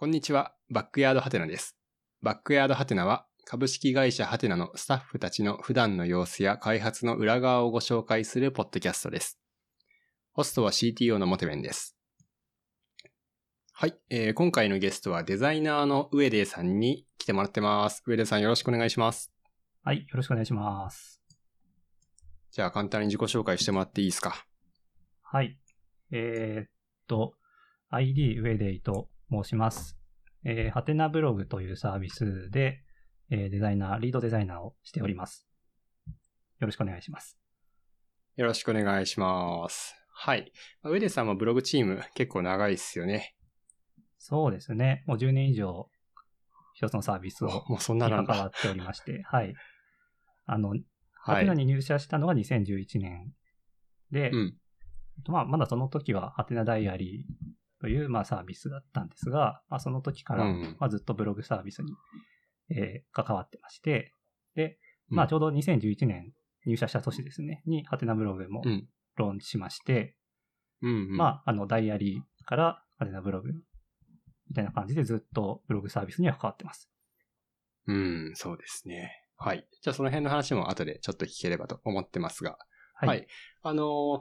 こんにちは、バックヤードハテナです。バックヤードハテナは、株式会社ハテナのスタッフたちの普段の様子や開発の裏側をご紹介するポッドキャストです。ホストは CTO のモテメンです。はい、えー今回のゲストはデザイナーの上出さんに来てもらってます。上出さんよろしくお願いします。はい、よろしくお願いします。じゃあ簡単に自己紹介してもらっていいですか？はい。えーっと、ID ウェデイと申します。えー、ハテナブログというサービスで、えーデザイナー、リードデザイナーをしております。よろしくお願いします。よろしくお願いします。はい。上出さんもブログチーム結構長いですよね。そうですね。もう10年以上、一つのサービスをもうそんな。関わっておりまして、はい。あの、ハはい。テナに入社したのが2011年で、うん。まあ、まだその時はハテナダイアリーという、まあ、サービスだったんですが、まあ、その時から、うんまあ、ずっとブログサービスに、えー関わってまして、で、うんまあ、ちょうど2011年入社した年ですね、にハテナブログもうん。ローンチしまして、うん、うん。まあ、あの、ダイアリーからハテナブログみたいな感じでずっとブログサービスには関わってます。うん、そうですね。はい。じゃあその辺の話も後でちょっと聞ければと思ってますが、はい。はいあのー、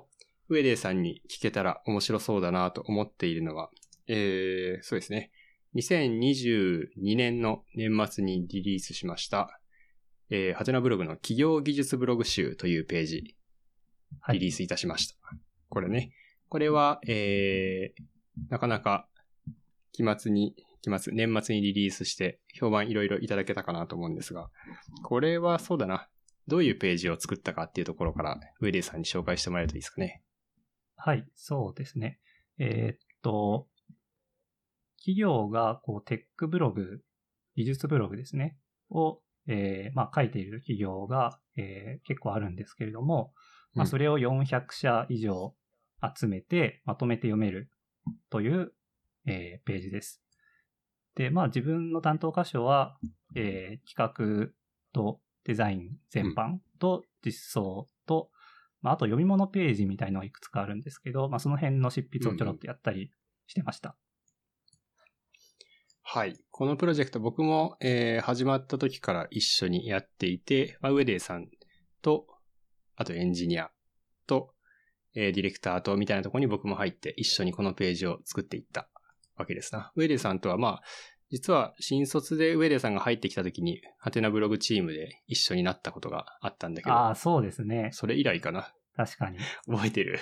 ウェデーさんに聞けたら面白そうだなと思っているのは、えー、そうですね。2022年の年末にリリースしました、えー、ハテナブログの企業技術ブログ集というページ、はい。リリースいたしました。これね。これは、えー、なかなか、期末に、期末、年末にリリースして、評判いろいろいただけたかなと思うんですが、これはそうだな。どういうページを作ったかっていうところから、ウェディさんに紹介してもらえるといいですかね。はい、そうですね。えーっと、企業がこうテックブログ、技術ブログですね、を、えーまあ、書いている企業が、えー結構あるんですけれども、まあ、うんそれを400社以上集めて、まとめて読めるという、えーページです。で、まあ自分の担当箇所は、えー企画とデザイン全般と実装と、まあ、あと読み物ページみたいのがいくつかあるんですけど、まあ、その辺の執筆をちょろっとやったりしてました。はい。このプロジェクト僕も、えー始まった時から一緒にやっていて、まあ、ウェディさんと、あとエンジニアと、えーディレクターとみたいなところに僕も入って一緒にこのページを作っていったわけですな。ウェディさんとはまあ、実は新卒でウェディさんが入ってきた時に、ハテナブログチームで一緒になったことがあったんだけど、ああ、そうですね。それ以来かな。確かに。い覚えてる？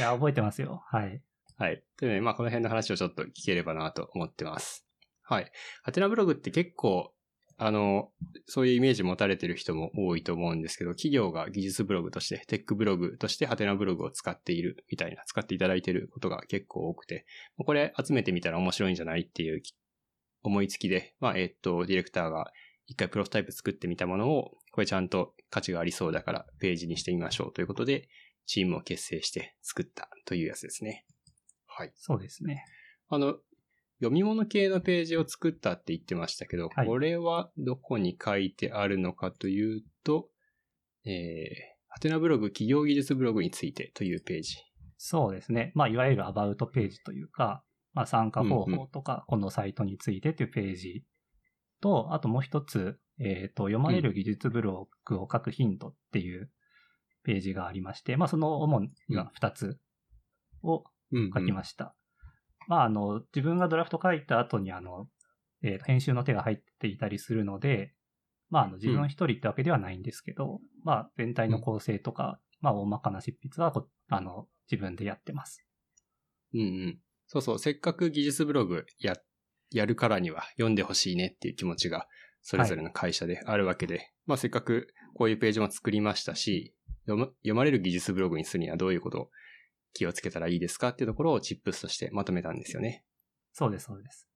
や、覚えてますよ。はい。はい。というので、まあ、この辺の話をちょっと聞ければなと思ってます。はい。ハテナブログって結構、あの、そういうイメージ持たれてる人も多いと思うんですけど、企業が技術ブログとして、テックブログとしてハテナブログを使っているみたいな、使っていただいていることが結構多くて、これ集めてみたら面白いんじゃないっていうき思いつきで、まあ、えっと、ディレクターが一回プロトタイプ作ってみたものを、これちゃんと価値がありそうだからページにしてみましょうということで、チームを結成して作ったというやつですね。はい。そうですね。あの、読み物系のページを作ったって言ってましたけど、はいこれはどこに書いてあるのかというと、えー、ハテナブログ企業技術ブログについてというページ。そうですね。まあ、いわゆるアバウトページというか、まあ、参加方法とか、このサイトについてというページと、あともう一つ、えっ、と、読まれる技術ブログを書くヒントっていうページがありまして、まあ、その主には二つをうん、書きました。まあ、あの、自分がドラフト書いた後に、あの、えーと編集の手が入っていたりするので、まあ、あの、自分一人ってわけではないんですけど、まあ、全体の構成とか、まあ、大まかな執筆はこ、あの、自分でやってます。うんうん。そうそう、せっかく技術ブログや、やるからには読んでほしいねっていう気持ちが、それぞれの会社であるわけで、まあせっかくこういうページも作りましたし、読む読まれる技術ブログにするにはどういうことを気をつけたらいいですかっていうところをチップスとしてまとめたんですよね。そうです、そうです。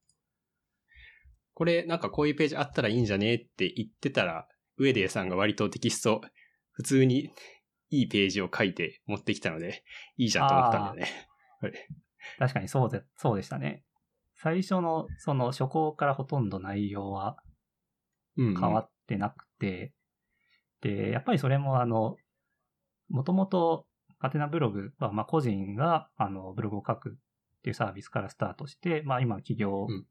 これなんかこういうページあったらいいんじゃねって言ってたら、ウェデーさんが割とテキスト、普通にいいページを書いて持ってきたので、いいじゃんと思ったんだよね。確かにそうで、そうでしたね。最初の、その、初稿からほとんど内容はうん、うん。変わってなくて、で、やっぱりそれもあの、もともと、ハテナブログは、まあ、個人が、あの、ブログを書くっていうサービスからスタートして、まあ、今、企業うん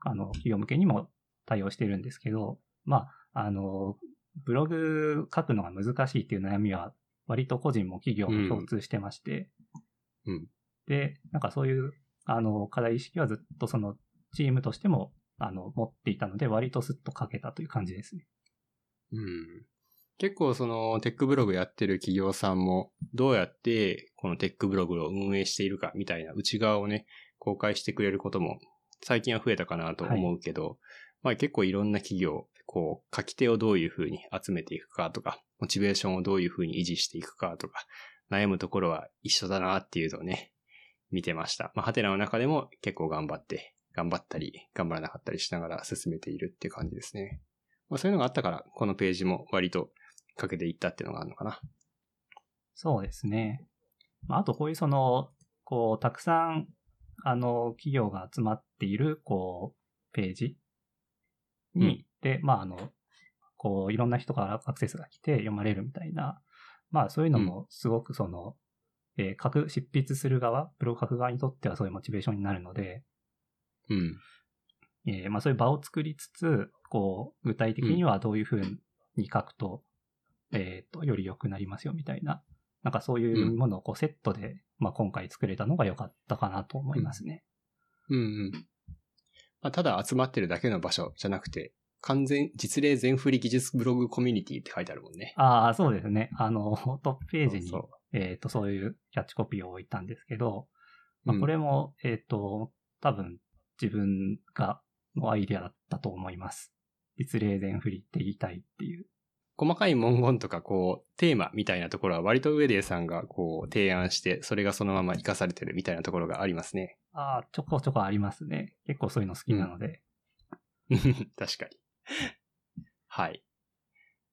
あの、企業向けにも対応してるんですけど、まあ、あの、ブログ書くのが難しいっていう悩みは、割と個人も企業も共通してまして、うん。で、なんかそういう、あの、課題意識はずっとその、チームとしても、あの、持っていたので、割とスッと書けたという感じですね。うん。結構そのテックブログやってる企業さんもどうやってこのテックブログを運営しているかみたいな内側をね、公開してくれることも最近は増えたかなと思うけど、まあ結構いろんな企業、こう書き手をどういうふうに集めていくかとか、モチベーションをどういうふうに維持していくかとか、悩むところは一緒だなっていうのをね、見てました。まあハテナの中でも結構頑張って、頑張ったり、頑張らなかったりしながら進めているっていう感じですね。まあそういうのがあったから、このページも割とかけていったっていうのがあるのかな。そうですね。まあ、あとこういうその、こう、たくさん、あの、企業が集まっている、こう、ページに、うんで、まあ、あの、こう、いろんな人からアクセスが来て読まれるみたいな、まあ、そういうのもすごくその、えー書く、執筆する側、ブログ書く側にとってはそういうモチベーションになるので、うん。えーまあそういう場を作りつつ、こう、具体的にはどういうふうに書くと、えっ、と、より良くなりますよみたいな、なんかそういうものをこうセットで、まあ今回作れたのが良かったかなと思いますね。うんうん。まあ、ただ集まってるだけの場所じゃなくて、完全、実例全振り技術ブログコミュニティって書いてあるもんね。ああ、そうですね。あの、トップページに、えっ、と、そういうキャッチコピーを置いたんですけど、まあうんこれも、えっ、と、多分自分が、のアイデアだったと思います。実例全振りって言いたいっていう。細かい文言とかこう、テーマみたいなところは割とウェデーさんがこう、提案して、それがそのまま活かされてるみたいなところがありますね。ああ、ちょこちょこありますね。結構そういうの好きなので。確かに。はい。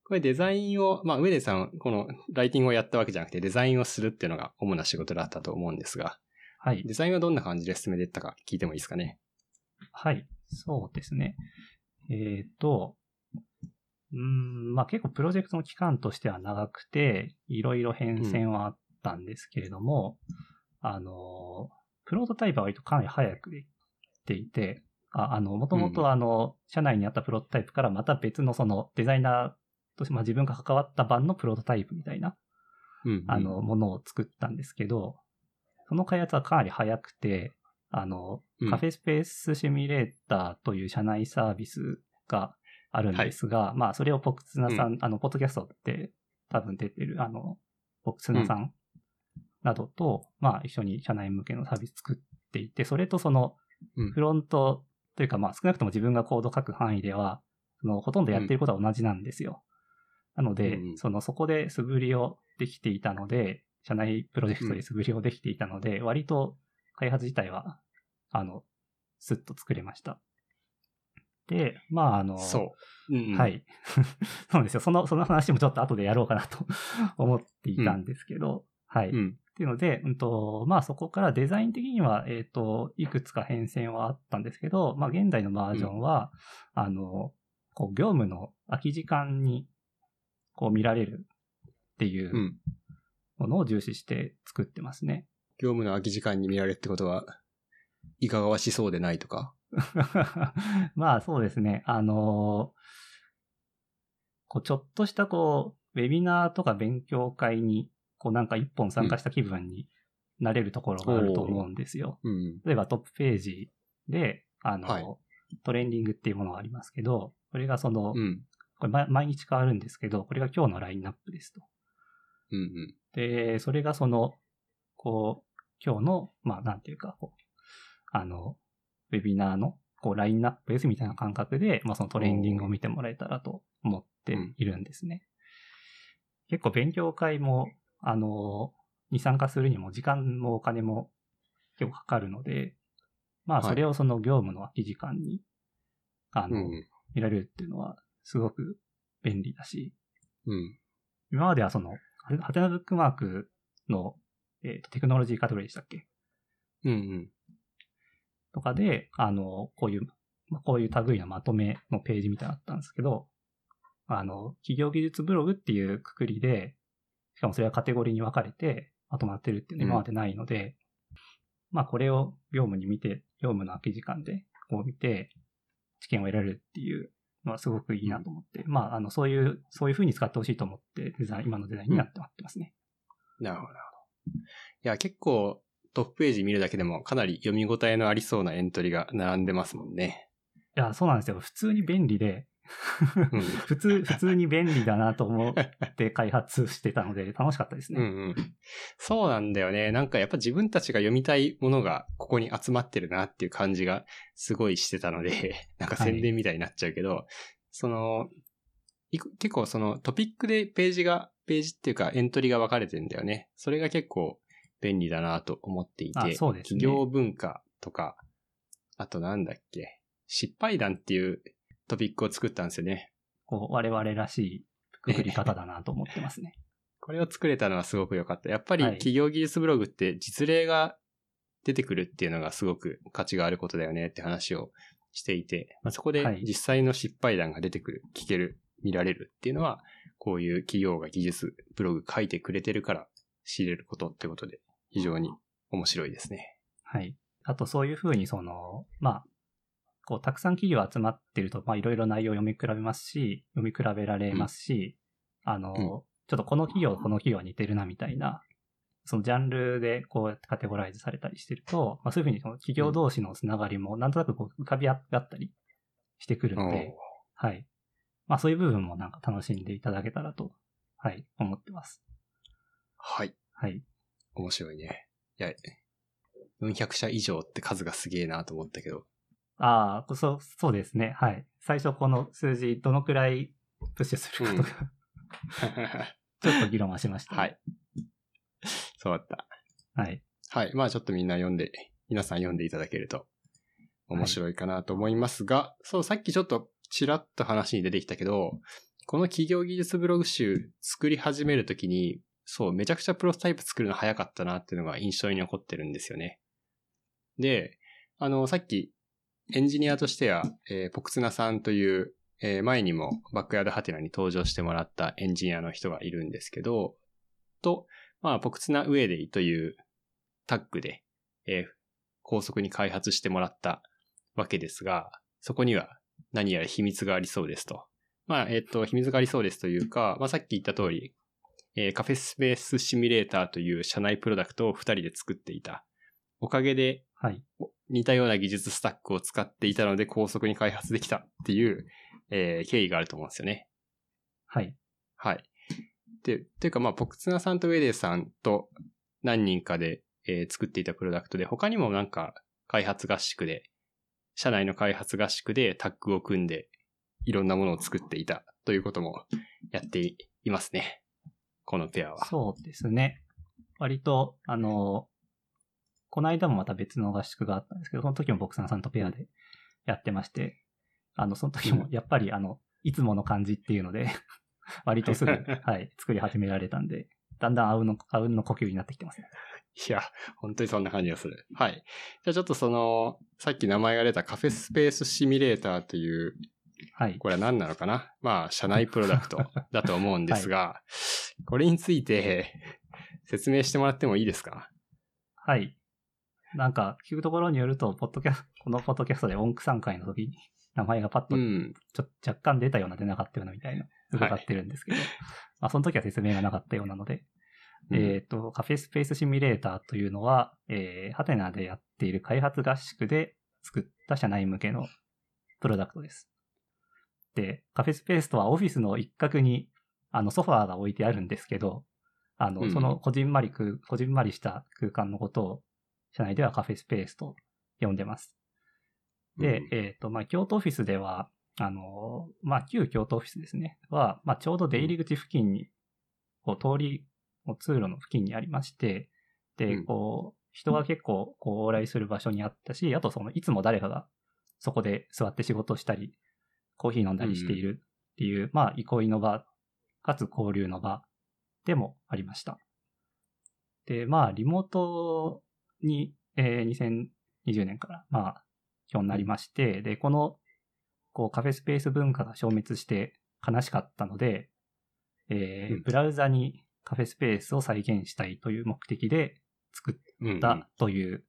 これデザインを、まあ、ウェデーさん、このライティングをやったわけじゃなくて、デザインをするっていうのが主な仕事だったと思うんですが、はい。デザインはどんな感じで進めていったか聞いてもいいですかね？はい。そうですね。えっ、と、うーん、まあ結構プロジェクトの期間としては長くて、いろいろ変遷はあったんですけれども、あの、プロトタイプは割とかなり早くできていて、ああの、もともうんとあの、社内にあったプロトタイプからまた別のそのデザイナーとして、まあ自分が関わった版のプロトタイプみたいな、うん、うん。あの、ものを作ったんですけど、その開発はかなり早くて、あの、うんカフェスペースシミュレーターという社内サービスがあるんですが、まあ、それをポクツナさん、あの、ポッドキャストって多分出てる、あの、ポクツナさんなどと、まあ、一緒に社内向けのサービス作っていて、それとそのうん、フロントというか、まあ、少なくとも自分がコード書く範囲では、その、ほとんどやってることは同じなんですよ。なので、うんその、そこで素振りをできていたので、社内プロジェクトで素振りをできていたので、割と開発自体は、あの、スッと作れました。で、まあ、あの、そう。うん、うん。は。い。そうですよ。その、その話もちょっと後でやろうかなと 思っていたんですけど、はい。うん。っていうので、うんと、まあそこからデザイン的には、えっ、と、いくつか変遷はあったんですけど、まあ現在のバージョンは、あの、こう、業務の空き時間に、こう見られるっていううんものを重視して作ってますね。業務の空き時間に見られるってことは、いかがわしそうでないとか？まあそうですね。あのこうちょっとしたこう、ウェビナーとか勉強会に、こうなんか一本参加した気分になれるところがあると思うんですよ。うん。例えばトップページで、あの、はいトレンディングっていうものがありますけど、これがその、うん。これま毎日変わるんですけど、これが今日のラインナップですと。うん。うん。で、それがその、こう、今日の、まあ、なんていうか、こう、あの、ウェビナーの、こう、ラインナップですみたいな感覚で、まあ、そのトレンディングを見てもらえたらと思っているんですね。結構勉強会も、あの、に参加するにも時間もお金も結構かかるので、まあ、はいそれをその業務の空き時間に、あの、うん。見られるっていうのは、すごく便利だし、うん。今まではその、ハハテナブックマークの、えーとテクノロジーカテゴリーでしたっけ？うん。うん。とかで、あの、こういう、まあこういう類のまとめのページみたいなのあったんですけど、あの、企業技術ブログっていうくくりで、しかもそれはカテゴリーに分かれてまとまってるっていうのは今までないので、まあこれを業務に見て、業務の空き時間でこう見て、知見を得られるっていうのはすごくいいなと思って、まあ、あの、そういう、そういう風に使ってほしいと思って、デザイン、今のデザインになってますね。なるほど、なるほど。いや、結構トップページ見るだけでもかなり読み応えのありそうなエントリーが並んでますもんね。いや、そうなんですよ。普通に便利で、うん 普通、普通に便利だなと思って開発してたので、楽しかったですね。うんうん。そうなんだよね。なんかやっぱ自分たちが読みたいものがここに集まってるなっていう感じがすごいしてたので、なんか宣伝みたいになっちゃうけど、その、いく結構そのトピックでページが、ページっていうかエントリーが分かれてるんだよね。それが結構便利だなと思っていて、ね企業文化とか、あとなんだっけ、失敗談っていうトピックを作ったんですよね。こう、我々らしいくくり方だなと思ってますね。これを作れたのはすごく良かった。やっぱりはい企業技術ブログって実例が出てくるっていうのがすごく価値があることだよねって話をしていて、まあ、そこではい実際の失敗談が出てくる、聞ける、見られるっていうのは、こういう企業が技術ブログ書いてくれてるから知れることってことで非常に面白いですね。はい。あとそういうふうにその、まあ、こう、たくさん企業集まってると、まあ、いろいろ内容を読み比べますし、読み比べられますし、あの、んちょっとこの企業、この企業は似てるなみたいな、そのジャンルでこうやってカテゴライズされたりしてると、まあ、そういうふうにその企業同士のつながりもなんとなくこう浮かび上がったりしてくるので、はい。まあそういう部分もなんか楽しんでいただけたらと、はい、思ってます。はい。はい。面白いね。いや、400社以上って数がすげえなと思ったけど。ああ、そう、そうですね。はい。最初この数字どのくらいプッシュするかとか、ちょっと議論はしました、はい。そうだった。はい。はい。まあちょっとみんな読んで、皆さん読んでいただけると面白いかなと思いますが、そう、さっきちょっとちらっと話に出てきたけど、この企業技術ブログ集作り始めるときに、そう、めちゃくちゃプロトタイプ作るの早かったなっていうのが印象に残ってるんですよね。で、あの、さっきエンジニアとしては、えーポクツナさんという、えー前にもバックヤードハテナに登場してもらったエンジニアの人がいるんですけど、と、まあ、ポクツナウェデイというタッグで、えー高速に開発してもらったわけですが、そこには何やら秘密がありそうですと。まあ、えっ、と、秘密がありそうですというか、まあ、さっき言った通り、えーカフェスペースシミュレーターという社内プロダクトを二人で作っていた。おかげではい。似たような技術スタックを使っていたので高速に開発できたっていう、えー経緯があると思うんですよね。はい。はい。で、というかまあ、ポクツナさんとウェデーさんと何人かで、えー作っていたプロダクトで、他にもなんか開発合宿で、社内の開発合宿でタッグを組んで、いろんなものを作っていたということもやっていますね。このペアは。そうですね。割と、あの、この間もまた別の合宿があったんですけど、その時もボクサンさんとペアでやってまして、あの、その時もやっぱり、あの、いつもの感じっていうので、割とすぐ、はい、作り始められたんで、だんだんあうんの、あうんの呼吸になってきてますね。いや、本当にそんな感じがする。はい。じゃあちょっとその、さっき名前が出たカフェスペースシミュレーターという、はい。これは何なのかな？まあ、社内プロダクト だと思うんですが、これについて説明してもらってもいいですか？はい。なんか、聞くところによると、ポッドキャスト、このポッドキャストで音区3回の時に名前がパッとうん。ちょ若干出たような出なかったようなみたいな、伺ってるんですけど、まあその時は説明がなかったようなので、えっ、と、カフェスペースシミュレーターというのは、えー、ハテナでやっている開発合宿で作った社内向けのプロダクトです。で、カフェスペースとはオフィスの一角に、あの、ソファーが置いてあるんですけど、あの、うんそのこじんまり空、こじんまりした空間のことを、社内ではカフェスペースと呼んでます。で、うんえっ、と、まあ、京都オフィスでは、あの、まあ、旧京都オフィスですね、は、まあ、ちょうど出入り口付近に、こう、通り、通路の付近にありまして、で、うんこう、人が結構、こう、往来する場所にあったし、あと、その、いつも誰かが、そこで座って仕事をしたり、コーヒー飲んだりしているっていう、まあ、憩いの場、かつ交流の場でもありました。で、まあ、リモートに、えー2020年から、まあ、基本になりまして、で、この、こう、カフェスペース文化が消滅して悲しかったので、えーうんブラウザにカフェスペースを再現したいという目的で作っうんうんたという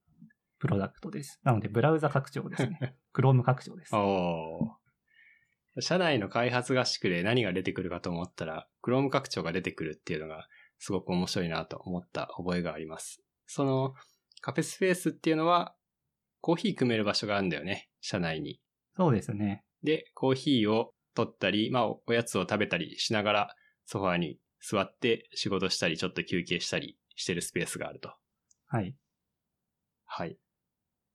プロダクトです。なので、ブラウザ拡張ですね。Chrome 拡張です。おー社内の開発合宿で何が出てくるかと思ったら、Chrome 拡張が出てくるっていうのがすごく面白いなと思った覚えがあります。そのカフェスペースっていうのはコーヒー組める場所があるんだよね、社内に。そうですね。で、コーヒーを取ったり、まあおやつを食べたりしながらソファーに座って仕事したり、ちょっと休憩したりしてるスペースがあると。はい。はい。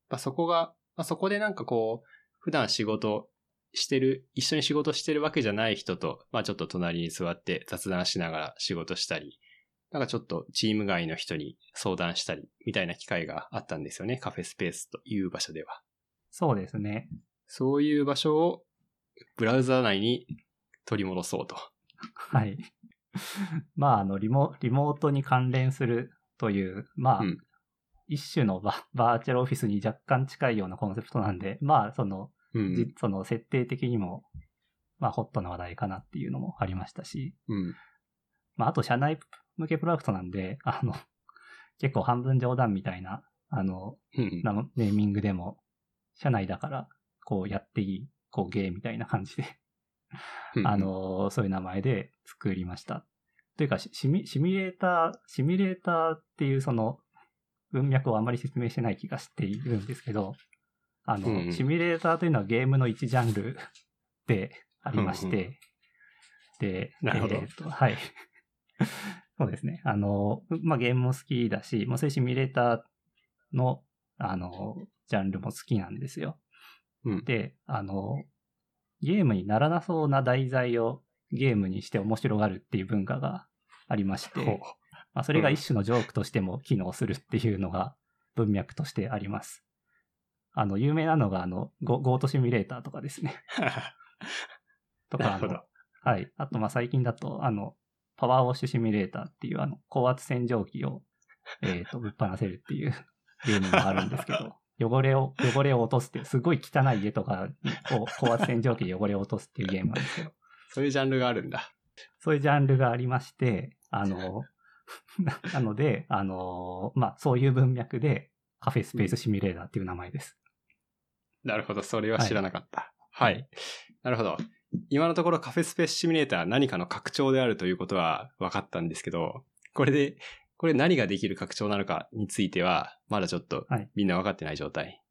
まあ、そこが、まあ、そこでなんかこう、普段仕事してる、一緒に仕事してるわけじゃない人と、まあちょっと隣に座って雑談しながら仕事したり、なんかちょっとチーム外の人に相談したり、みたいな機会があったんですよね。カフェスペースという場所では。そうですね。そういう場所をブラウザ内に取り戻そうと。はい。まあ、あの、リモ、リモートに関連するという、まあ、うん一種のババーチャルオフィスに若干近いようなコンセプトなんで、まあ、その、うん。じその設定的にも、まあ、ホットな話題かなっていうのもありましたし、うん。まあ、あと、社内向けプロダクトなんで、あの、結構半分冗談みたいな、あの、ネーミングでも、社内だから、こうやっていい、こうゲーみたいな感じで、うんあ、の、そういう名前で作りました。というか、シシミシミュレーター、シミュレーターっていうその文脈をあまり説明してない気がしているんですけど、あの、うんうん。シミュレーターというのはゲームの一ジャンルでありまして、うんで、なるほど。えーとはい。そうですね。あの、まあ、ゲームも好きだし、もうそういうシミュレーターの、あの、ジャンルも好きなんですよ。うん。で、あの、ゲームにならなそうな題材をゲームにして面白がるっていう文化がありまして、まあ、それが一種のジョークとしても機能するっていうのが文脈としてあります。あの、有名なのが、あの、ゴゴートシミュレーターとかですね。とか。はい。あと、まあ、最近だと、あの、パワーウォッシュシミュレーターっていう、あの、高圧洗浄機を、えっ、と、ぶっ放せるっていうゲームがあるんですけど、汚れを、汚れを落とすっていう、すごい汚い家とかを高圧洗浄機で汚れを落とすっていうゲームなんですけど、そういうジャンルがあるんだ。そういうジャンルがありまして、あの、な なので、あの、まあ、そういう文脈で、カフェスペースシミュレーターっていう名前です。なるほど。それは知らなかった。はい。なるほど。今のところカフェスペースシミュレーター何かの拡張であるということは分かったんですけど、これで、これ何ができる拡張なのかについては、まだちょっとはい。みんな分かってない状態。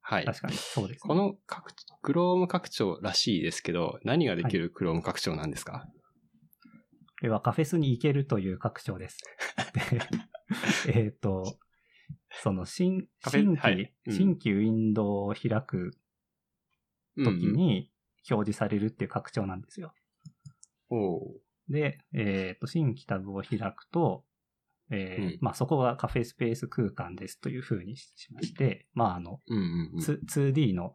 はい。確かに、そうです、この拡、クローム拡張らしいですけど、何ができるクローム拡張なんですか、これはカフェスに行けるという拡張です。で えっと、その新、新規、はい。うん。新規ウィンドウを開くうんときに表示されるっていう拡張なんですよ。で、えっ、と、新規タブを開くと、えーうんまあそこがカフェスペース空間ですというふうにしまして、まああの、うんうんうん。ツ 2D の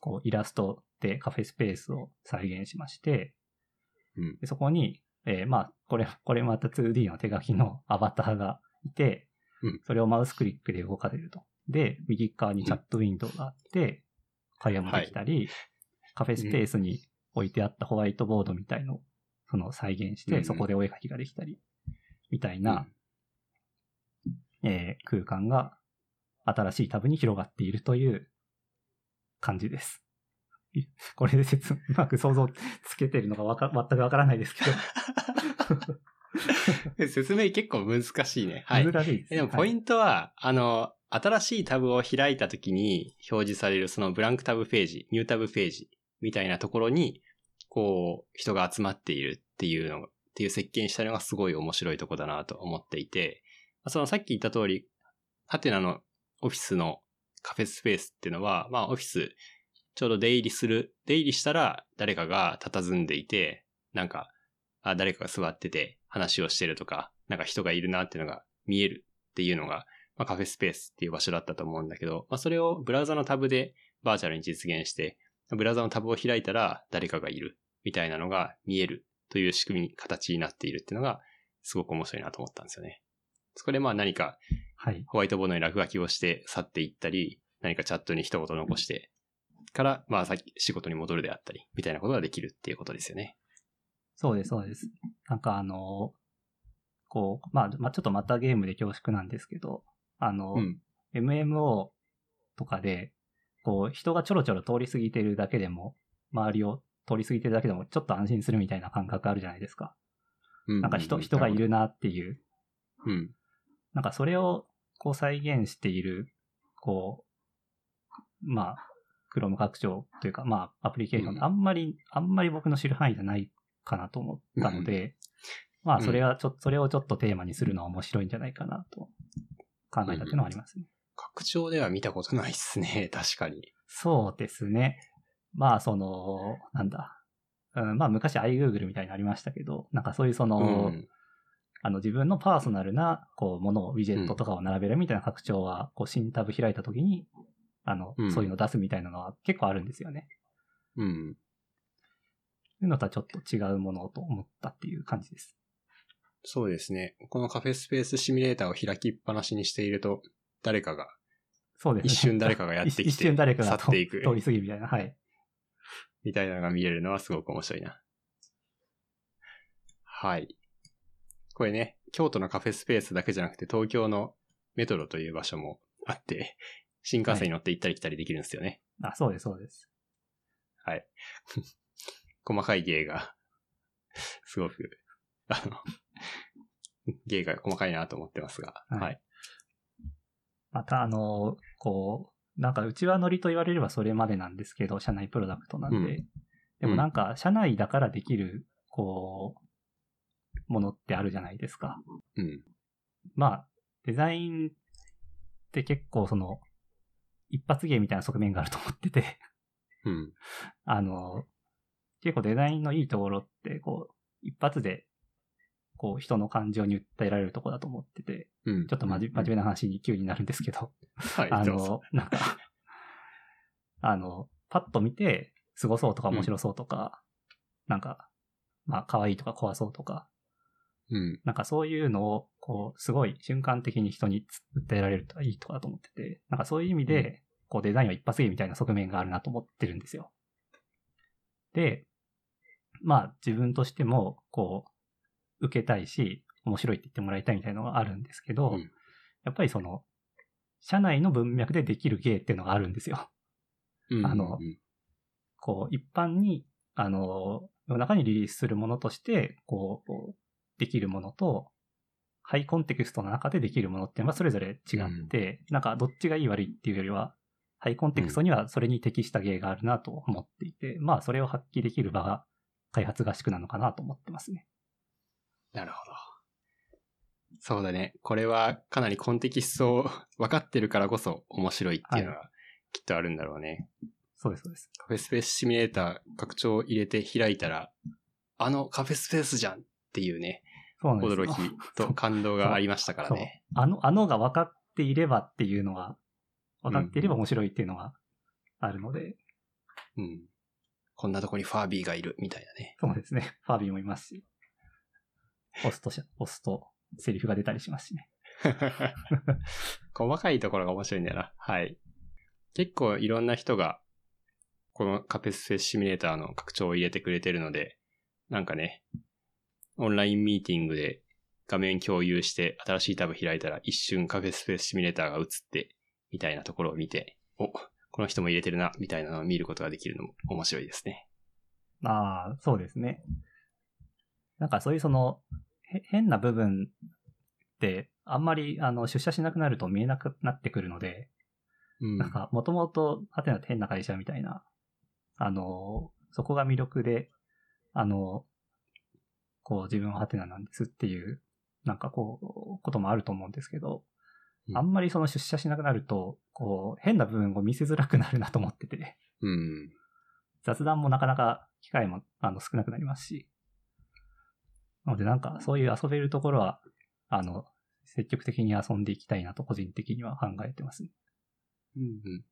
こうイラストでカフェスペースを再現しまして、うんでそこに、えーまあ、これ、これまた 2D の手書きのアバターがいて、うんそれをマウスクリックで動かせると。で、右側にチャットウィンドウがあって、会話もできたり、カフェスペースに置いてあったホワイトボードみたいのをその再現して、そこでお絵描きができたり、みたいな、えー空間が新しいタブに広がっているという感じです。い これで説うまく想像つけてるのがわか全くわからないですけうん 説明結構難しいね。はいど、。難しいです。でもポインントは、あの、新しいタブを開いたときに表示されるそのブランクタブページ、ニュータブページみたいなところに、こう、人が集まっているっていうのが、っていう設計にしたのがすごい面白いとこだなと思っていて、そのさっき言った通り、ハテナのオフィスのカフェスペースっていうのは、まあオフィス、ちょうど出入りする、出入りしたら誰かが佇んでいて、なんか、あ、誰かが座ってて話をしてるとか、なんか人がいるなっていうのが見えるっていうのが、まあ、カフェスペースっていう場所だったと思うんだけど、まあ、それをブラウザのタブでバーチャルに実現して、ブラウザのタブを開いたら誰かがいるみたいなのが見えるという仕組みに形になっているっていうのがすごく面白いなと思ったんですよね。そこでまあ何かはい。ホワイトボードに落書きをして去っていったり、何かチャットに一言残してから、まあさっき仕事に戻るであったり、みたいなことができるっていうことですよね。そうです、そうです。なんかあの、こう、まあ、まあ、ちょっとまたゲームで恐縮なんですけど、あの、うん。MMO とかで、こう、人がちょろちょろ通り過ぎてるだけでも、周りを通り過ぎてるだけでもちょっと安心するみたいな感覚あるじゃないですか。うんなんか人、人がい。るなっていう。うん。なんかそれをこう再現している、こう、まあ、Chrome 拡張というか、まあ、アプリケーションうんあんまり、あんまり僕の知る範囲じゃないかなと思ったので、まあ、それはちょっと、それをちょっとテーマにするのは面白いんじゃないかなと考えたっていうのはありますね。拡張では見たことないっすね。確かに。そうですね。まあ、その、なんだ。うん、まあ、昔 iGoogle みたいにありましたけど、なんかそういうその、うんあの自分のパーソナルな、こう、ものを、ウィジェットとかを並べるみたいな拡張は、こう、新タブ開いたときに、あの、うんそういうの出すみたいなのは結構あるんですよね。うん。そういうのとはちょっと違うものと思ったっていう感じです。そうですね。このカフェスペースシミュレーターを開きっぱなしにしていると、誰かが、そうですね。一瞬誰かがやってきて一瞬誰かが去っていく通り過ぎるみたいな。はい。みたいなのが見れるのはすごく面白いな。はい。これね、京都のカフェスペースだけじゃなくて東京のメトロという場所もあって、新幹線に乗って行ったり来たりできるんですよね。あ、そうです、そうです。はい。細かい芸が、すごく、あの、芸が細かいなと思ってますが、はいはい。また、あの、こう、なんか、うちはノリと言われればそれまでなんですけど、社内プロダクトなんで。うんでもなんか、社内だからできる、こう、ものってあるじゃないですか。うん。まあ、デザインって結構その、一発芸みたいな側面があると思ってて、うん。あの、結構デザインのいいところって、こう、一発で、こう、人の感情に訴えられるところだと思ってて、うん。ちょっと真面真面目な話に急になるんですけど、はい、あの、なんか、あの、パッと見て、凄そうとか面白そうとか、なんか、まあ、可愛いとか怖そうとか、うん。なんかそういうのを、こう、すごい瞬間的に人に訴えられるといいとかと思ってて、なんかそういう意味で、こうデザインは一発芸みたいな側面があるなと思ってるんですよ。で、まあ自分としても、こう、受けたいし、面白いって言ってもらいたいみたいなのがあるんですけど、うんやっぱりその、社内の文脈でできる芸っていうのがあるんですよ。うん。あのうんこう、一般に、あの、世の中にリリースするものとして、こう、できるものと、ハイコンテクストの中でできるものっていうのはそれぞれ違って、なんかどっちがいい悪いっていうよりは、ハイコンテクストにはそれに適した芸があるなと思っていて、まあそれを発揮できる場が開発合宿なのかなと思ってますね。なるほど。そうだね。これはかなりコンテキストを 分かってるからこそ面白いっていうのがきっとあるんだろうね。そうです、そうです。カフェスペースシミュレーター拡張を入れて開いたら、あのカフェスペースじゃんっていうね、そう驚きと 感動がありましたからね。あの、あのが分かっていればっていうのが、分かっていれば面白いっていうのがあるので、うん。こんなとこにファービーがいるみたいなね。そうですね。ファービーもいますし。押すとし、押すとセリフが出たりしますしね。細かいところが面白いんだよな。はい。結構いろんな人が、このカフェスペースシミュレーターの拡張を入れてくれてるので、なんかね、オンラインミーティングで画面共有して新しいタブ開いたら一瞬カフェスペースシミュレーターが映って、みたいなところを見て、お、この人も入れてるな、みたいなのを見ることができるのも面白いですね。ああ、そうですね。なんかそういうその、へ変な部分って、あんまりあの出社しなくなると見えなくなってくるので、うん。なんか、もともと、ハテナって変な会社みたいな、あの、そこが魅力で、あの、こう、自分はハテナなんですっていう、なんかこう、こともあると思うんですけど、うん。あんまりその出社しなくなると、こう、変な部分を見せづらくなるなと思ってて、うん。雑談もなかなか機会もあの少なくなりますし、なのでなんかそういう遊べるところは、あの、積極的に遊んでいきたいなと個人的には考えてますね。うんうん。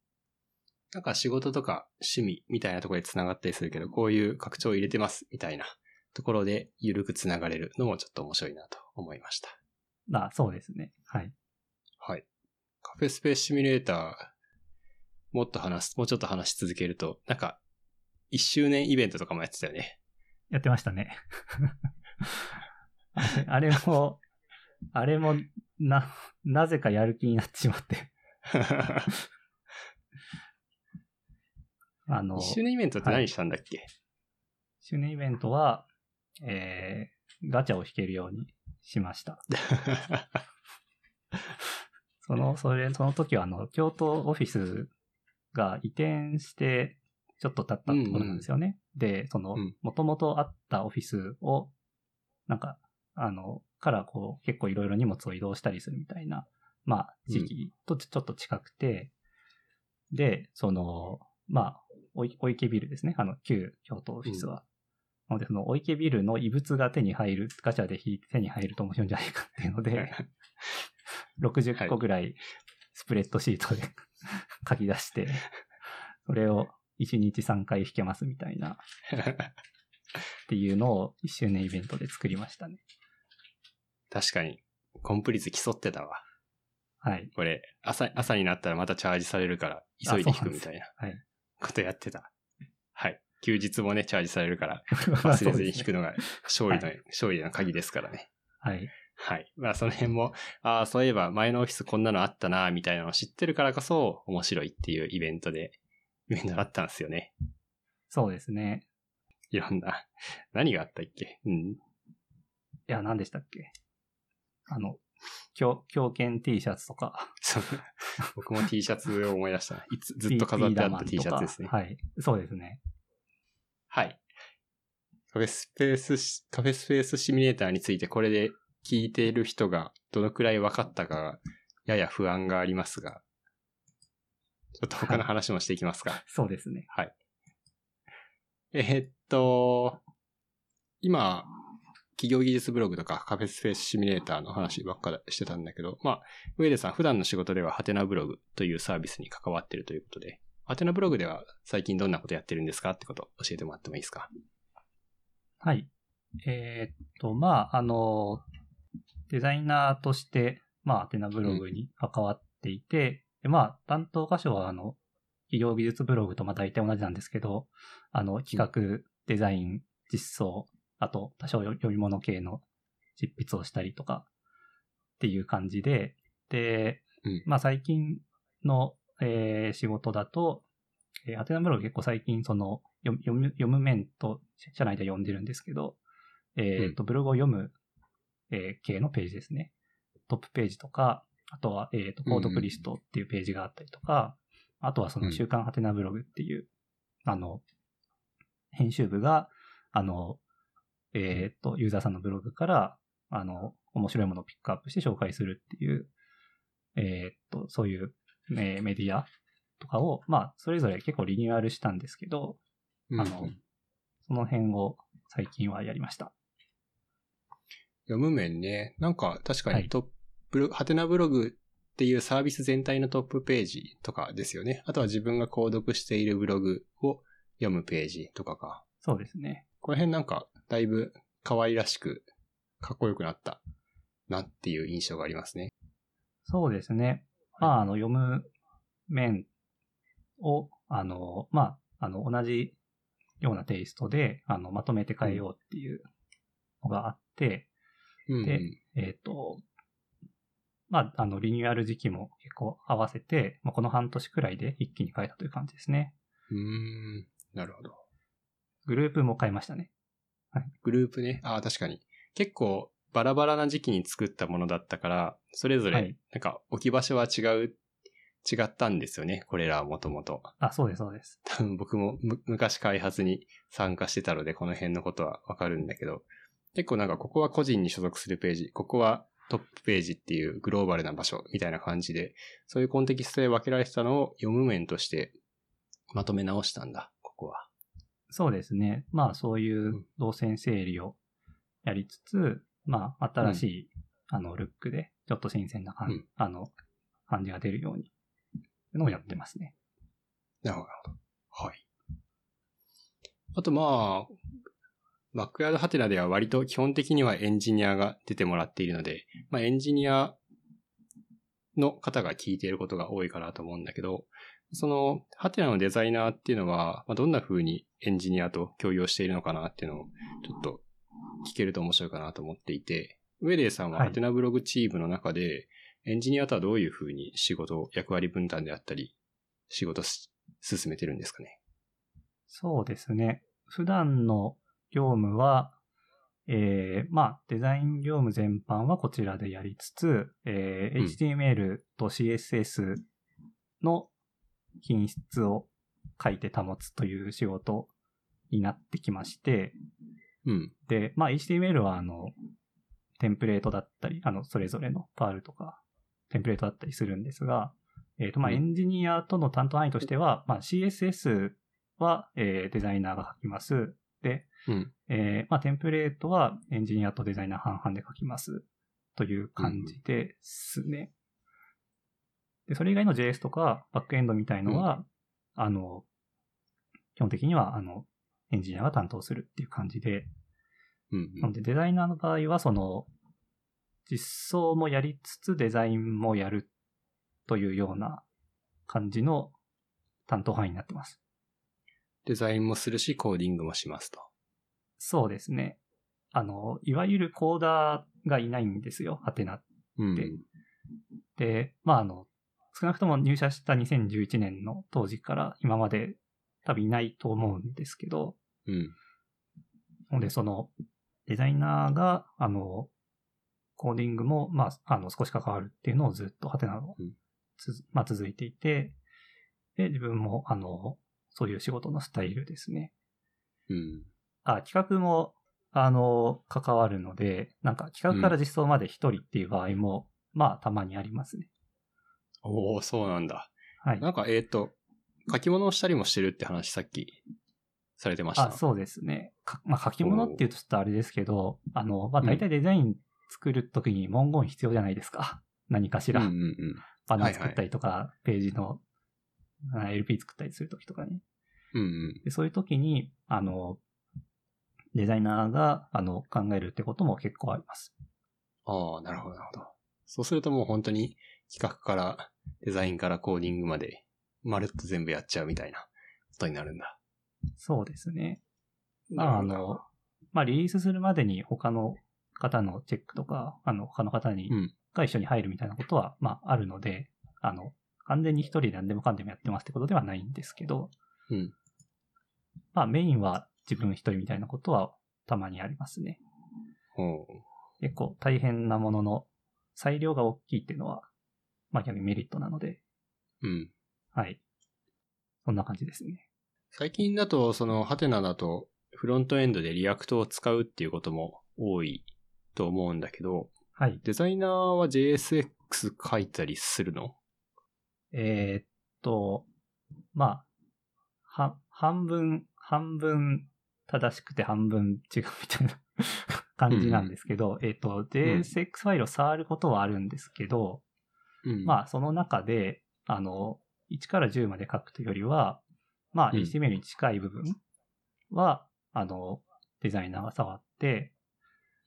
なんか仕事とか趣味みたいなところで繋がったりするけど、こういう拡張を入れてますみたいなところで緩く繋がれるのもちょっと面白いなと思いました。あ、そうですね。はい。はい。カフェスペースシミュレーター、もっと話す、もうちょっと話し続けると、なんか、1周年イベントとかもやってたよね。やってましたね。あれも、あれも、な、なぜかやる気になってしまって。あの、1周年イベントって何したんだっけ、周年イベントは、えー、ガチャを引けるようにしました。その、それ、その時は、あの、京都オフィスが移転して、ちょっと経ったところなんですよね。で、そのうん、もともとあったオフィスを、なんか、あの、からこう、結構いろいろ荷物を移動したりするみたいな、まあ、時期とちょっと近くて、で、その、まあ、お池ビルですね。あの、旧京都オフィスは。なので、その、お池ビルの異物が手に入る、ガチャで引いて手に入ると面白いんじゃないかっていうので、60個ぐらいスプレッドシートで 書き出して、それを1日3回引けますみたいな、っていうのを1周年イベントで作りましたね。確かに、コンプ率競ってたわ。はい。これ、朝、朝になったらまたチャージされるから、急いで引くみたいなはい。ことやってた。はい。休日もね、チャージされるから、忘れずに引くのが勝利の、は勝利の鍵ですからね。はい。はい。まあ、その辺も、ああ、そういえば前のオフィスこんなのあったな、みたいなのを知ってるからこそ、面白いっていうイベントで、イベントだったんですよね。そうですね。いろんな、何があったっけ？うん。いや、何でしたっけ？あの、狂狂犬 T シャツとか、そう僕も T シャツを思い出したな。いつ、ずっと飾ってあった T シャツですね。はい。そうですね。はい。カフェスペースし、カフェスペースシミュレーターについてこれで聞いている人がどのくらい分かったかがやや不安がありますが、ちょっと他の話もしていきますか。そうですね。はい。えーっと、今、企業技術ブログとかカフェスペースシミュレーターの話ばっかりしてたんだけど、まあ、上出さん普段の仕事ではハテナブログというサービスに関わっているということで、ハテナブログでは最近どんなことやってるんですか？ってことを教えてもらってもいいですか？はい。えーっと、まあ、あの、デザイナーとして、まあ、アテナブログに関わっていて、でまあ、担当箇所は、あの、企業技術ブログとまあ大体同じなんですけど、あの、企画、デザイン、実装、あと、多少読み物系の執筆をしたりとか、っていう感じで、で、うん。まあ、最近の、えー仕事だと、えー、アテナブログ結構最近その読読む読む面と社内で読んでるんですけど、えっ、と、ブログを読む、えー系のページですね。トップページとか、あとは、えっ、と、コードクリストっていうページがあったりとか、あとはその週刊ハテナブログっていう、あの、編集部が、あの、えっ、と、ユーザーさんのブログから、あの、面白いものをピックアップして紹介するっていう、えっ、と、そういう、えーメディアとかを、まあ、それぞれ結構リニューアルしたんですけど、あの、その辺を最近はやりました。読む面ね。なんか確かはいにトップブロ、ハテナブログっていうサービス全体のトップページとかですよね。あとは自分が購読しているブログを読むページとかか。そうですね。この辺なんかだいぶ可愛らしくかっこよくなったなっていう印象がありますね。そうですね。まあ、あの、読む面を、あの、まあ、あの、同じようなテイストで、あの、まとめて変えようっていうのがあって、うんうんでえっ、と、まあ、あの、リニューアル時期も結構合わせて、まあ、この半年くらいで一気に変えたという感じですね。うーん。なるほど。グループも変えましたね。グループね。ああ、確かに。結構バラバラな時期に作ったものだったから、それぞれはい、なんか置き場所は違う、違ったんですよね。これらはもともと。あ、そうです、そうです。多分僕もむ昔開発に参加してたので、この辺のことはわかるんだけど、結構なんかここは個人に所属するページ、ここはトップページっていうグローバルな場所みたいな感じで、そういうコンテキストで分けられてたのを読む面としてまとめ直したんだ、ここは。そうですね。まあ、そういう動線整理をやりつつ、まあ、新しい、あの、ルックで、ちょっと新鮮な感,、うんあの感じが出るように、のをやってますね。なるほど。はい。あとまあ、バックヤードハテナでは割と基本的にはエンジニアが出てもらっているので、まあエンジニアの方が聞いていることが多いかなと思うんだけど、そのハテナのデザイナーっていうのは、まあ、どんな風にエンジニアと共有しているのかなっていうのをちょっと聞けると面白いかなと思っていて、ウェレイさんははいハテナブログチームの中で、エンジニアとはどういう風に仕事、役割分担であったり、仕事し進めてるんですかね？そうですね。普段の業務は、えー、まあ、デザイン業務全般はこちらでやりつつ、えーうん HTML と CSS の品質を書いて保つという仕事になってきまして、うん。で、まあ HTML はあの、テンプレートだったり、あの、それぞれのパールとか、テンプレートだったりするんですが、えっ、と、まあうんエンジニアとの担当範囲としては、まあ CSS は、えーデザイナーが書きます。で、うん。えーまあテンプレートはエンジニアとデザイナー半々で書きます。という感じですね。で、それ以外の JS とかバックエンドみたいのは、あの、基本的には、あの、エンジニアが担当するっていう感じで、うん。なのでデザイナーの場合は、その、実装もやりつつデザインもやるというような感じの担当範囲になってます。デザインもするし、コーディングもしますと。そうですね。あの、いわゆるコーダーがいないんですよ、ハテナ。うん。でで、まあ、あの、少なくとも入社した2011年の当時から今まで多分いないと思うんですけど、うん。ので、その、デザイナーが、あの、コーディングも、まあ、あの、少し関わるっていうのをずっとハテナのまあ、続いていて、で、自分も、あの、そういう仕事のスタイルですね。うん。あ、企画も、あの、関わるので、なんか企画から実装まで一人っていう場合も、まあ、たまにありますね。おおそうなんだ。はい。なんか、えっ、と、書き物をしたりもしてるって話さっきされてました。あ、そうですね。かまあ、書き物っていうとちょっとあれですけど、あの、まあ、うん大体デザイン作るときに文言必要じゃないですか。何かしら。うんうんうん。バナー作ったりとか、ページのあ LP 作ったりするときとかね。うんうん。でそういうときに、あの、デザイナーが、あの、考えるってことも結構あります。ああ、なるほど、なるほど。そうするともう本当に企画から、デザインからコーディングまで、まるっと全部やっちゃうみたいなことになるんだ。まそうですね。まあ、あの、まあ、リリースするまでに他の方のチェックとか、あの、他の方にうん、が一緒に入るみたいなことは、まあ、あるので、あの、完全に一人で何でもかんでもやってますってことではないんですけど、うん。まあ、メインは自分一人みたいなことはたまにありますね。結構大変なものの裁量が大きいっていうのは、まあ逆にメリットなので、うん。はい。そんな感じですね。最近だと、その、はてなだと、フロントエンドで React を使うっていうことも多いと思うんだけど、はい。デザイナーは JSX 書いたりするの？えーっと、まあ、は、半分、半分正しくて半分違うみたいな感じなんですけど、えーっと、JSX ファイルを触ることはあるんですけど、うんまあ、その中で、あの、1から10まで書くというよりは、まあ、うん HTML に近い部分は、あの、デザイナーが触って、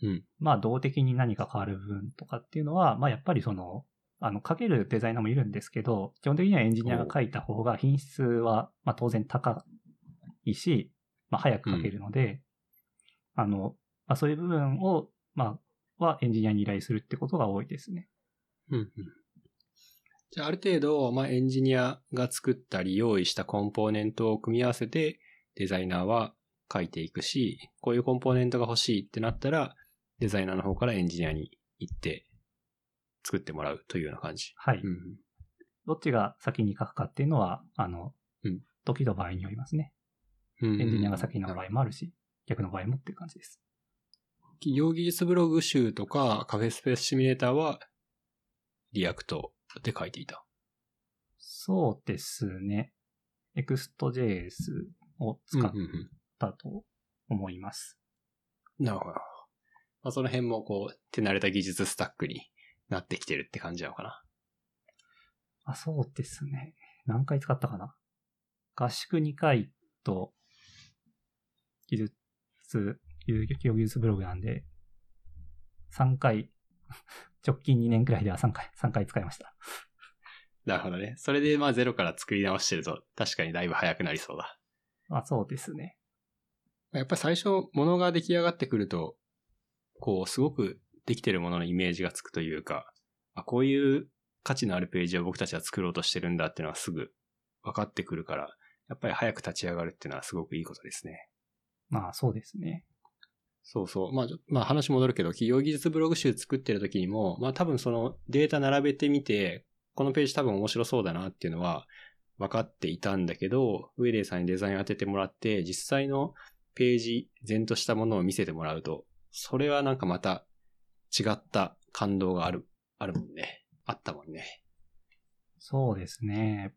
うん。まあ、動的に何か変わる部分とかっていうのは、まあ、やっぱりその、あの、書けるデザイナーもいるんですけど、基本的にはエンジニアが書いた方が品質は、まあ、当然高いし、まあ、早く書けるので、あの、まあ、そういう部分を、まあ、はエンジニアに依頼するってことが多いですね。うんうん。じゃあ、ある程度、まあ、エンジニアが作ったり用意したコンポーネントを組み合わせて、デザイナーは書いていくし、こういうコンポーネントが欲しいってなったら、デザイナーの方からエンジニアに行って、作ってもらうというような感じ。はい。うん。どっちが先に書くかっていうのは、あの、うん時と場合によりますね。うんエンジニアが先の場合もあるし、逆の場合もっていう感じです。企業技術ブログ集とかカフェスペースシミュレーターは React で書いていた。そうですね。Next.js を使ったと思います。なるほど。まあ、その辺もこう、手慣れた技術スタックになってきてるって感じなのかな。あ、そうですね。何回使ったかな合宿2回と、技術、有業技術ブログなんで、3回、直近2年くらいでは3回、3回使いました。なるほどね。それでまあゼロから作り直してると確かにだいぶ早くなりそうだ。あ、そうですね。やっぱり最初、ものが出来上がってくると、こう、すごくできてるもののイメージがつくというか、あ、こういう価値のあるページを僕たちは作ろうとしてるんだっていうのはすぐ分かってくるから、やっぱり早く立ち上がるっていうのはすごくいいことですね。まあそうですね。そうそう。まあ、まあ話戻るけど、企業技術ブログ集作ってる時にも、まあ多分そのデータ並べてみて、このページ多分面白そうだなっていうのは分かっていたんだけど、ウェレーさんにデザイン当ててもらって、実際のページ、全としたものを見せてもらうと、それはなんかまた違った感動がある、あるもんね。あったもんね。そうですね。やっ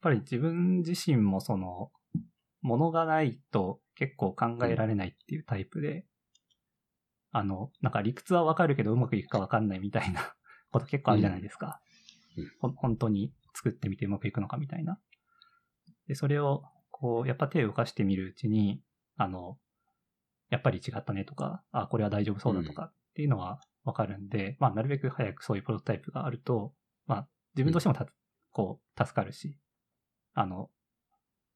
ぱり自分自身もその、ものがないと結構考えられないっていうタイプで、あの、なんか理屈はわかるけどうまくいくかわかんないみたいな こと結構あるじゃないですか。うん、本当に作ってみてうまくいくのかみたいな。で、それを、こう、やっぱ手を動かしてみるうちに、あの、やっぱり違ったねとか、あ、これは大丈夫そうだとかっていうのはわかるんで、うん、まあ、なるべく早くそういうプロトタイプがあると、まあ、自分としてもた、こう、助かるし、あの、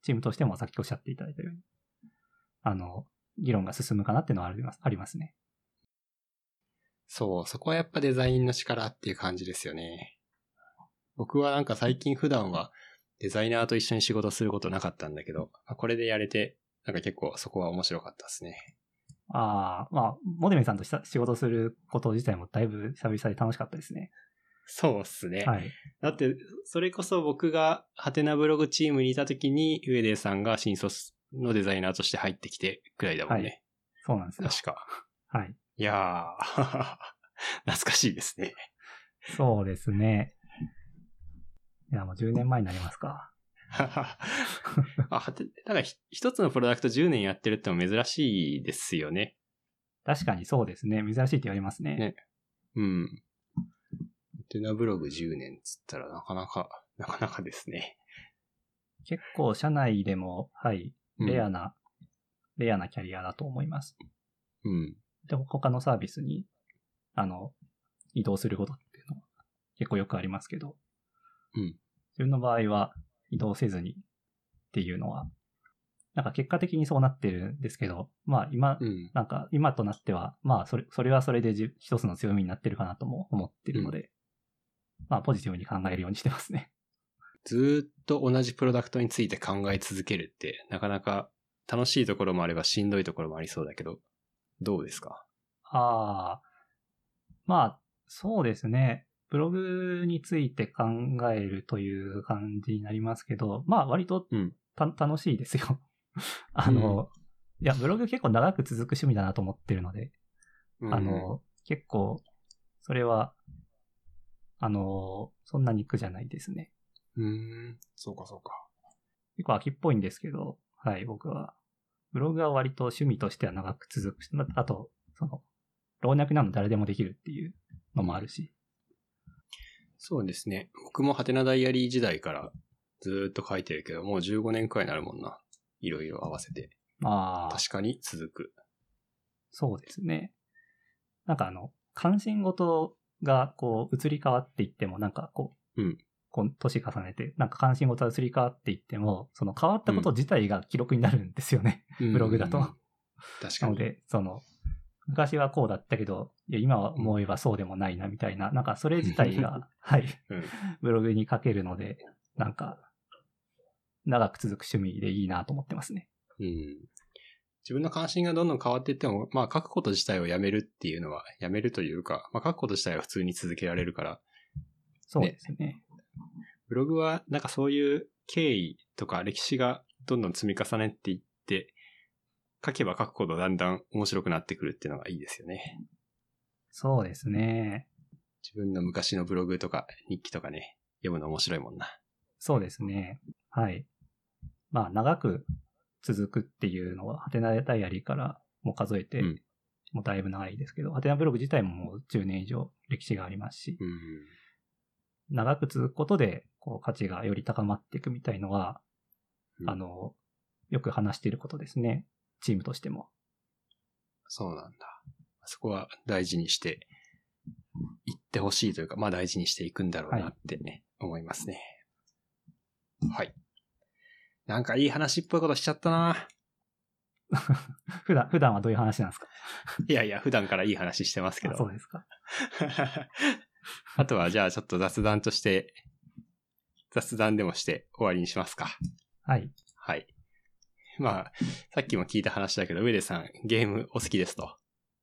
チームとしてもさっきおっしゃっていただいたように、あの、議論が進むかなっていうのはありますありますね。そう、そこはやっぱデザインの力っていう感じですよね。僕はなんか最近普段はデザイナーと一緒に仕事することなかったんだけど、これでやれて、なんか結構そこは面白かったですね。ああ、まあ、モデミさんと仕事すること自体もだいぶ久々で楽しかったですね。そうっすね。はい。だって、それこそ僕がハテナブログチームにいた時に、ウェデーさんが新卒のデザイナーとして入ってきてくらいだもんね。はい、そうなんですよ。確か。はい。いやー、懐かしいですね。そうですね。いや、もう10年前になりますか。あ、はて、だから一つのプロダクト10年やってるっても珍しいですよね。確かにそうですね。珍しいって言われますね。ね。うん。テナブログ10年つったらなかなか、なかなかですね。結構社内でも、はい、レアな、うん、レアなキャリアだと思います。うん。でも他のサービスに、あの、移動することっていうのは結構よくありますけど、うん。自分の場合は移動せずにっていうのは、なんか結果的にそうなってるんですけど、まあ今、うん、なんか今となっては、まあそれ、それはそれで一つの強みになってるかなとも思ってるので、まあ、ポジティブに考えるようにしてますね。ずっと同じプロダクトについて考え続けるって、なかなか楽しいところもあればしんどいところもありそうだけど、どうですか？ああ、まあ、そうですね。ブログについて考えるという感じになりますけど、まあ割と、うん、楽しいですよ。あの、うん、いや、ブログ結構長く続く趣味だなと思ってるので、うん、あの、結構、それはあの、そんなに苦じゃないですね。うん、そうかそうか。結構秋っぽいんですけど、はい、僕は。ブログは割と趣味としては長く続くし、あと、その、老若なの誰でもできるっていうのもあるし。そうですね。僕もハテナダイアリー時代からずっと書いてるけど、もう15年くらいになるもんな。いろいろ合わせて。ああ。確かに続く。そうですね。なんかあの、関心事がこう移り変わっていっても、なんかこう、うん、こう年重ねて、なんか関心事が移り変わっていっても、その変わったこと自体が記録になるんですよね。うん、ブログだと。確かに。なので、その、昔はこうだったけど、いや今は思えばそうでもないなみたいな、なんかそれ自体が、はい、うん、ブログに書けるので、なんか、長く続く趣味でいいなと思ってますね。うん。自分の関心がどんどん変わっていっても、まあ書くこと自体をやめるっていうのは、やめるというか、まあ書くこと自体は普通に続けられるから。そうですね。ねブログはなんかそういう経緯とか歴史がどんどん積み重ねていって、書けば書くほどだんだん面白くなってくるっていうのがいいですよね。そうですね。自分の昔のブログとか日記とかね、読むの面白いもんな。そうですね。はい。まあ長く続くっていうのは、ハテナダイアリーからも数えて、もうだいぶ長いですけど、ハテナブログ自体ももう10年以上歴史がありますし、長く続くことで、こう、価値がより高まっていくみたいのは、あの、よく話していることですね。チームとしても。そうなんだ。そこは大事にしていってほしいというか、まあ大事にしていくんだろうなってね、はい、思いますね。はい。なんかいい話っぽいことしちゃったな 普段、普段はどういう話なんですか？いやいや、普段からいい話してますけど。そうですか。あとはじゃあちょっと雑談として、雑談でもして終わりにしますか。はい。まあ、さっきも聞いた話だけど、上出さん、ゲームお好きですと。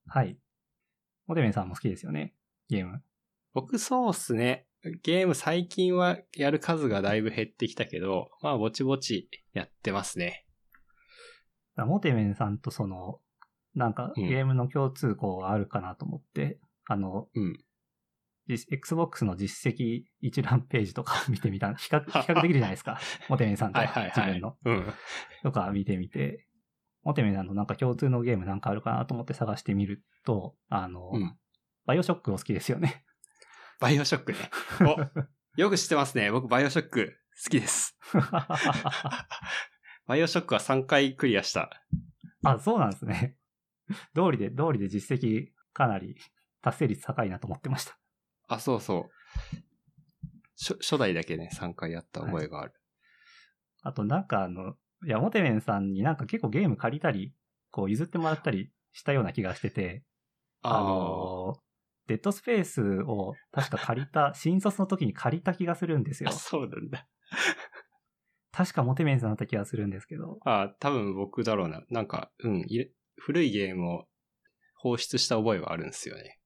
はい。モテメンさんも好きですよね。ゲーム。僕そうっすね。ゲーム最近はやる数がだいぶ減ってきたけど、まあぼちぼちやってますね。モテメンさんとその、なんかうんゲームの共通項があるかなと思って、あの、うん。実 Xbox の実績一覧ページとか 見てみた、比較、比較できるじゃないですか。モテメンさんとはいはいはい。自分の。うん。とか見てみて、モテメンさんのなんか共通のゲームなんかあるかなと思って探してみると、あの、うんバイオショックお好きですよね。バイオショックね。お、よく知ってますね。僕バイオショック好きです。バイオショックは3回クリアした。あ、そうなんですね。通りで、通りで実績かなり達成率高いなと思ってました。あ、そうそう。初初代だけね、3回やった覚えがある。あとなんかあの、いや、モテメンさんになんか結構ゲーム借りたり、こう譲ってもらったりしたような気がしてて、あの、デッドスペースを確か借りた、新卒の時に借りた気がするんですよあ、。そうなんだ。確かモテメンさんだった気がするんですけど。あ、多分僕だろうな。なんか、うん、古いゲームを放出した覚えはあるんですよね。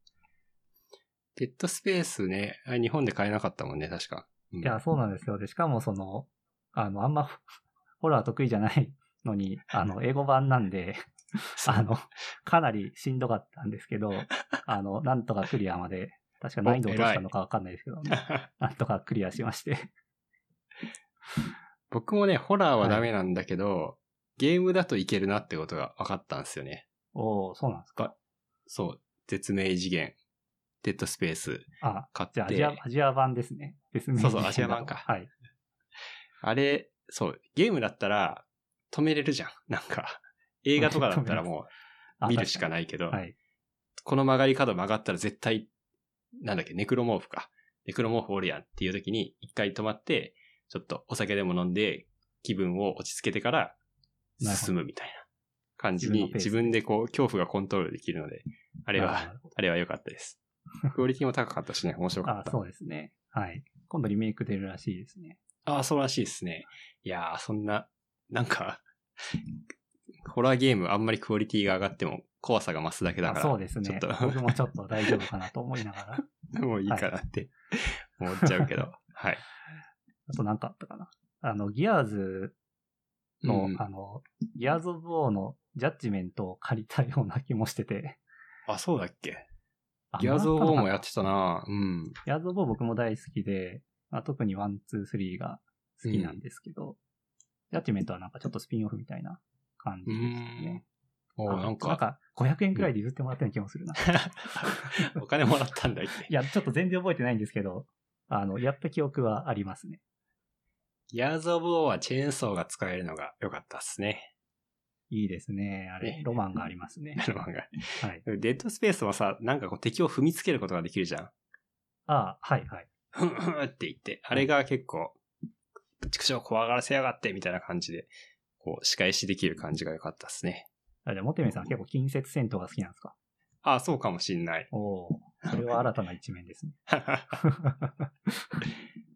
デッドスペースね、あ日本で買えなかったもんね、確か。うんいや、そうなんですよ。で、しかもその、あの、あんま ホラー得意じゃないのに、あの、英語版なんで、あの、かなりしんどかったんですけど、あの、なんとかクリアまで、確か難易度落としたのかわかんないですけど、なんとかクリアしまして。僕もね、ホラーはダメなんだけど、ゲームだといけるなってことが分かったんですよね。おおそうなんですか。そう。絶命次元、デッドスペースあ、買って。じゃあアジア、アジア版ですね。ですね。そうそうアジア版か はい。あれ、そう、ゲームだったら止めれるじゃん。なんか、映画とかだったらも あう見るしかないけど、はい。この曲がり角曲がったら絶対、なんだっけ、ネクロモーフか。ネクロモーフおるやんっていう時に一回止まって、ちょっとお酒でも飲んで気分を落ち着けてから進むみたいな感じに自分でこう恐怖がコントロールできるので、あれなは、あれは良かったです。クオリティも高かったしね、面白かあった。そうですね。はい。今度リメイク出るらしいですね。ああ、そうらしいですね。いやー、そんな、なんか、ホラーゲームあんまりクオリティが上がっても怖さが増すだけだから、あそうですねちょっ。と僕もちょっと大丈夫かなと思いながら。もういいかなって思っちゃうけど、はい。あと何かあったかな。あの、ギアーズの、うんあの、 Gears of War のジャッジメントを借りたような気もしてて。あ、そうだっけ？あ Gears of War もやったてたなうん。 Gears of War 僕も大好きで、まあ、特にワン、ツー、スリーが好きなんですけど、ジャッジメントはなんかちょっとスピンオフみたいな感じですね。おーなんなんか、か、500円くらいで譲ってもらったような気もするな。お金もらったんだっいけや、ちょっと全然覚えてないんですけど、あの、やった記憶はありますね。ギアーズ・オブ・オーはチェーンソーが使えるのが良かったっすね。いいですね。あれね、ロマンがありますね。ロマンがはい。デッドスペースはさ、なんかこう敵を踏みつけることができるじゃん。ああ、はいはい。ふんふんって言って、あれが結構、畜生怖がらせやがってみたいな感じで、こう仕返しできる感じが良かったっすね。あじゃあ、モテメさん結構近接戦闘が好きなんですか？ああ、そうかもしんない。おおそれは新たな一面ですね。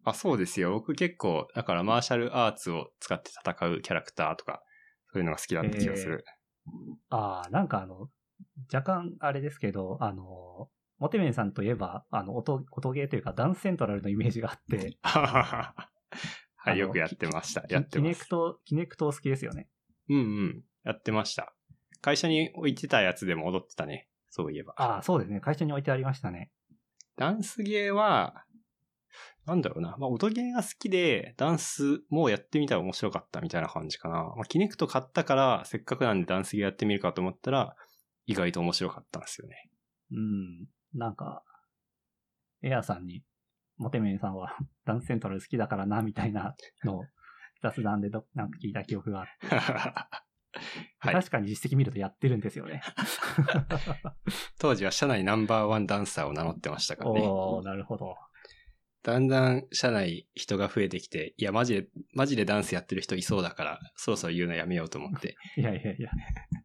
あ、そうですよ。僕結構、だからマーシャルアーツを使って戦うキャラクターとか、そういうのが好きだった気がする。ああ、なんかあの、若干あれですけど、あの、モテメンさんといえば、あの、音、音ゲーというか、ダンスセントラルのイメージがあって、はい、よくやってました。キやってます。 Kinect、Kinect お好きですよね。うんうん。やってました。会社に置いてたやつでも踊ってたね。そういえば。ああ、そうですね。会社に置いてありましたね。ダンスゲーは、なんだろうな。まあ、音ゲーが好きで、ダンスもやってみたら面白かったみたいな感じかな。まあ、 Kinect 買ったから、せっかくなんでダンスゲーやってみるかと思ったら、意外と面白かったんですよね。うん。なんか、エアさんに、モテメンさんは ダンスセントラル好きだからな、みたいなのを雑談でどなんか聞いた記憶があって、はい。確かに実績見るとやってるんですよね。当時は社内ナンバーワンダンサーを名乗ってましたからね。おー、なるほど。だんだん社内人が増えてきて、いや、マジで、マジでダンスやってる人いそうだから、そろそろ言うのやめようと思って、いやいやいや。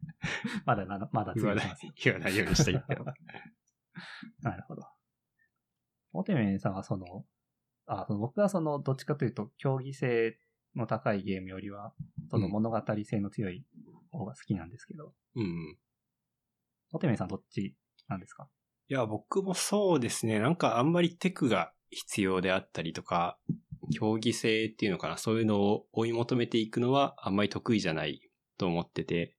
まだまだ、まだ続言わない言わないようにしていったよ。なるほど。モテメンさんはその、あその僕はその、どっちかというと、競技性の高いゲームよりは、その物語性の強い方が好きなんですけど、うんうん。おてめさんどっちなんですか？いや、僕もそうですね。なんかあんまりテクが必要であったりとか、競技性っていうのかな、そういうのを追い求めていくのはあんまり得意じゃないと思ってて、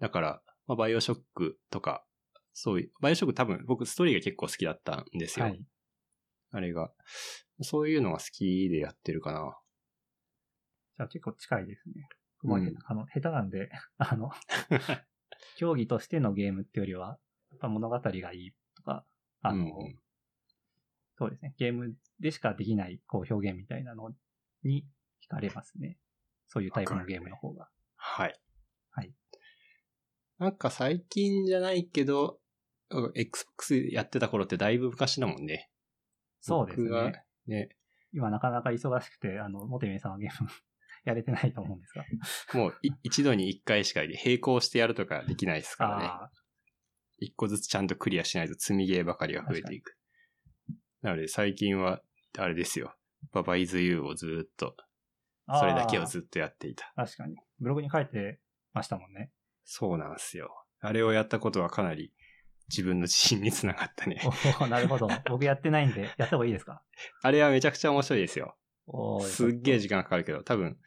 だから、まあ、バイオショックとか、そういう、バイオショック多分僕ストーリーが結構好きだったんですよ。はい。あれが。そういうのが好きでやってるかな。じゃあ結構近いですね。僕もうんあの、下手なんで、あの、競技としてのゲームってよりは、やっぱ物語がいいとか、あの、うんそうですね。ゲームでしかできないこう表現みたいなのに惹かれますね。そういうタイプのゲームの方が。はい。はい。なんか最近じゃないけど、うん Xbox やってた頃ってだいぶ昔だもんね。そうですね。ね。今なかなか忙しくて、あの、モテメさんはゲーム やれてないと思うんですが。もうい一度に一回しか並行してやるとかできないですからね。あ一個ずつちゃんとクリアしないと積みゲーばかりが増えていく。なので最近は、あれですよ。ババイズユーをずーっと、あそれだけをあずっとやっていた。確かに。ブログに書いてましたもんね。そうなんですよ。あれをやったことはかなり自分の自信につながったね。なるほど。僕やってないんで、やった方がいいですか？あれはめちゃくちゃ面白いですよ。すっげえ時間かかるけど、多分、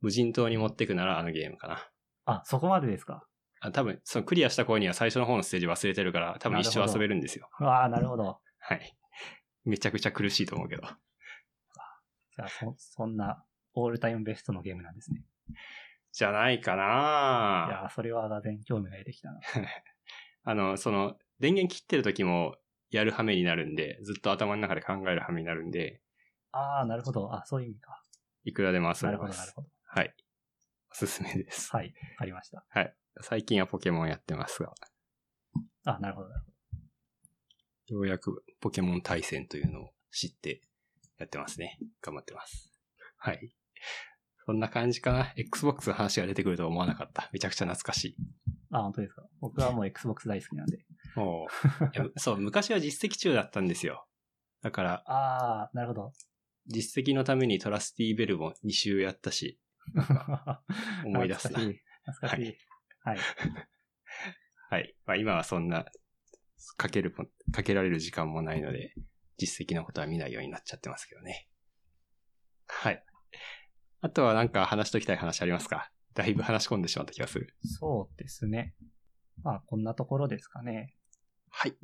無人島に持ってくならあのゲームかな。あ、そこまでですか？あ多分、そのクリアした頃には最初の方のステージ忘れてるから、多分一生遊べるんですよ。ああ、なるほど。はい。めちゃくちゃ苦しいと思うけど。じゃあ、そ、そんな、オールタイムベストのゲームなんですね。じゃないかいなやー、それはがぜ興味が出てきたな。あの、その、電源切ってる時もやる羽目になるんで、ずっと頭の中で考える羽目になるんで、ああ、なるほど。あ、そういう意味か。いくらでも遊なるほど、べます。なるほど。はい。おすすめです。はい、ありました。最近はポケモンやってますが、あ、なるほど、なるほようやくポケモン対戦というのを知ってやってますね。頑張ってます。はい。そんな感じかな。Xbox の話が出てくるとは思わなかった。めちゃくちゃ懐かしい。ど。あ、本当ですか？僕はもう Xbox 大好きなんで。もういや そう、昔は実績中だったんですよ。だから、ああ、なるほど。実績のためにトラスティーベルも2周やったし、思い出すな。懐かしい。懐かしい。はい。はい。まあ今はそんな、かけるも、かけられる時間もないので、実績のことは見ないようになっちゃってますけどね。はい。あとはなんか話しときたい話ありますか？だいぶ話し込んでしまった気がする。そうですね。まあ、こんなところですかね。はい。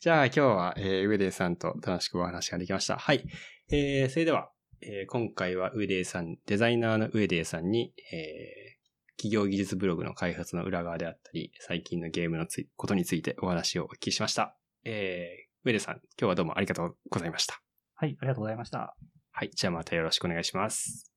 じゃあ今日は、えー、ウェデイさんと楽しくお話ができました。はい。えー、それでは、えー今回はウェデイさん、デザイナーのウェデイさんに、えー企業技術ブログの開発の裏側であったり、最近のゲームのことについてお話をお聞きしました。えー、ウェデイさん、今日はどうもありがとうございました。はい、ありがとうございました。はい。じゃあまたよろしくお願いします。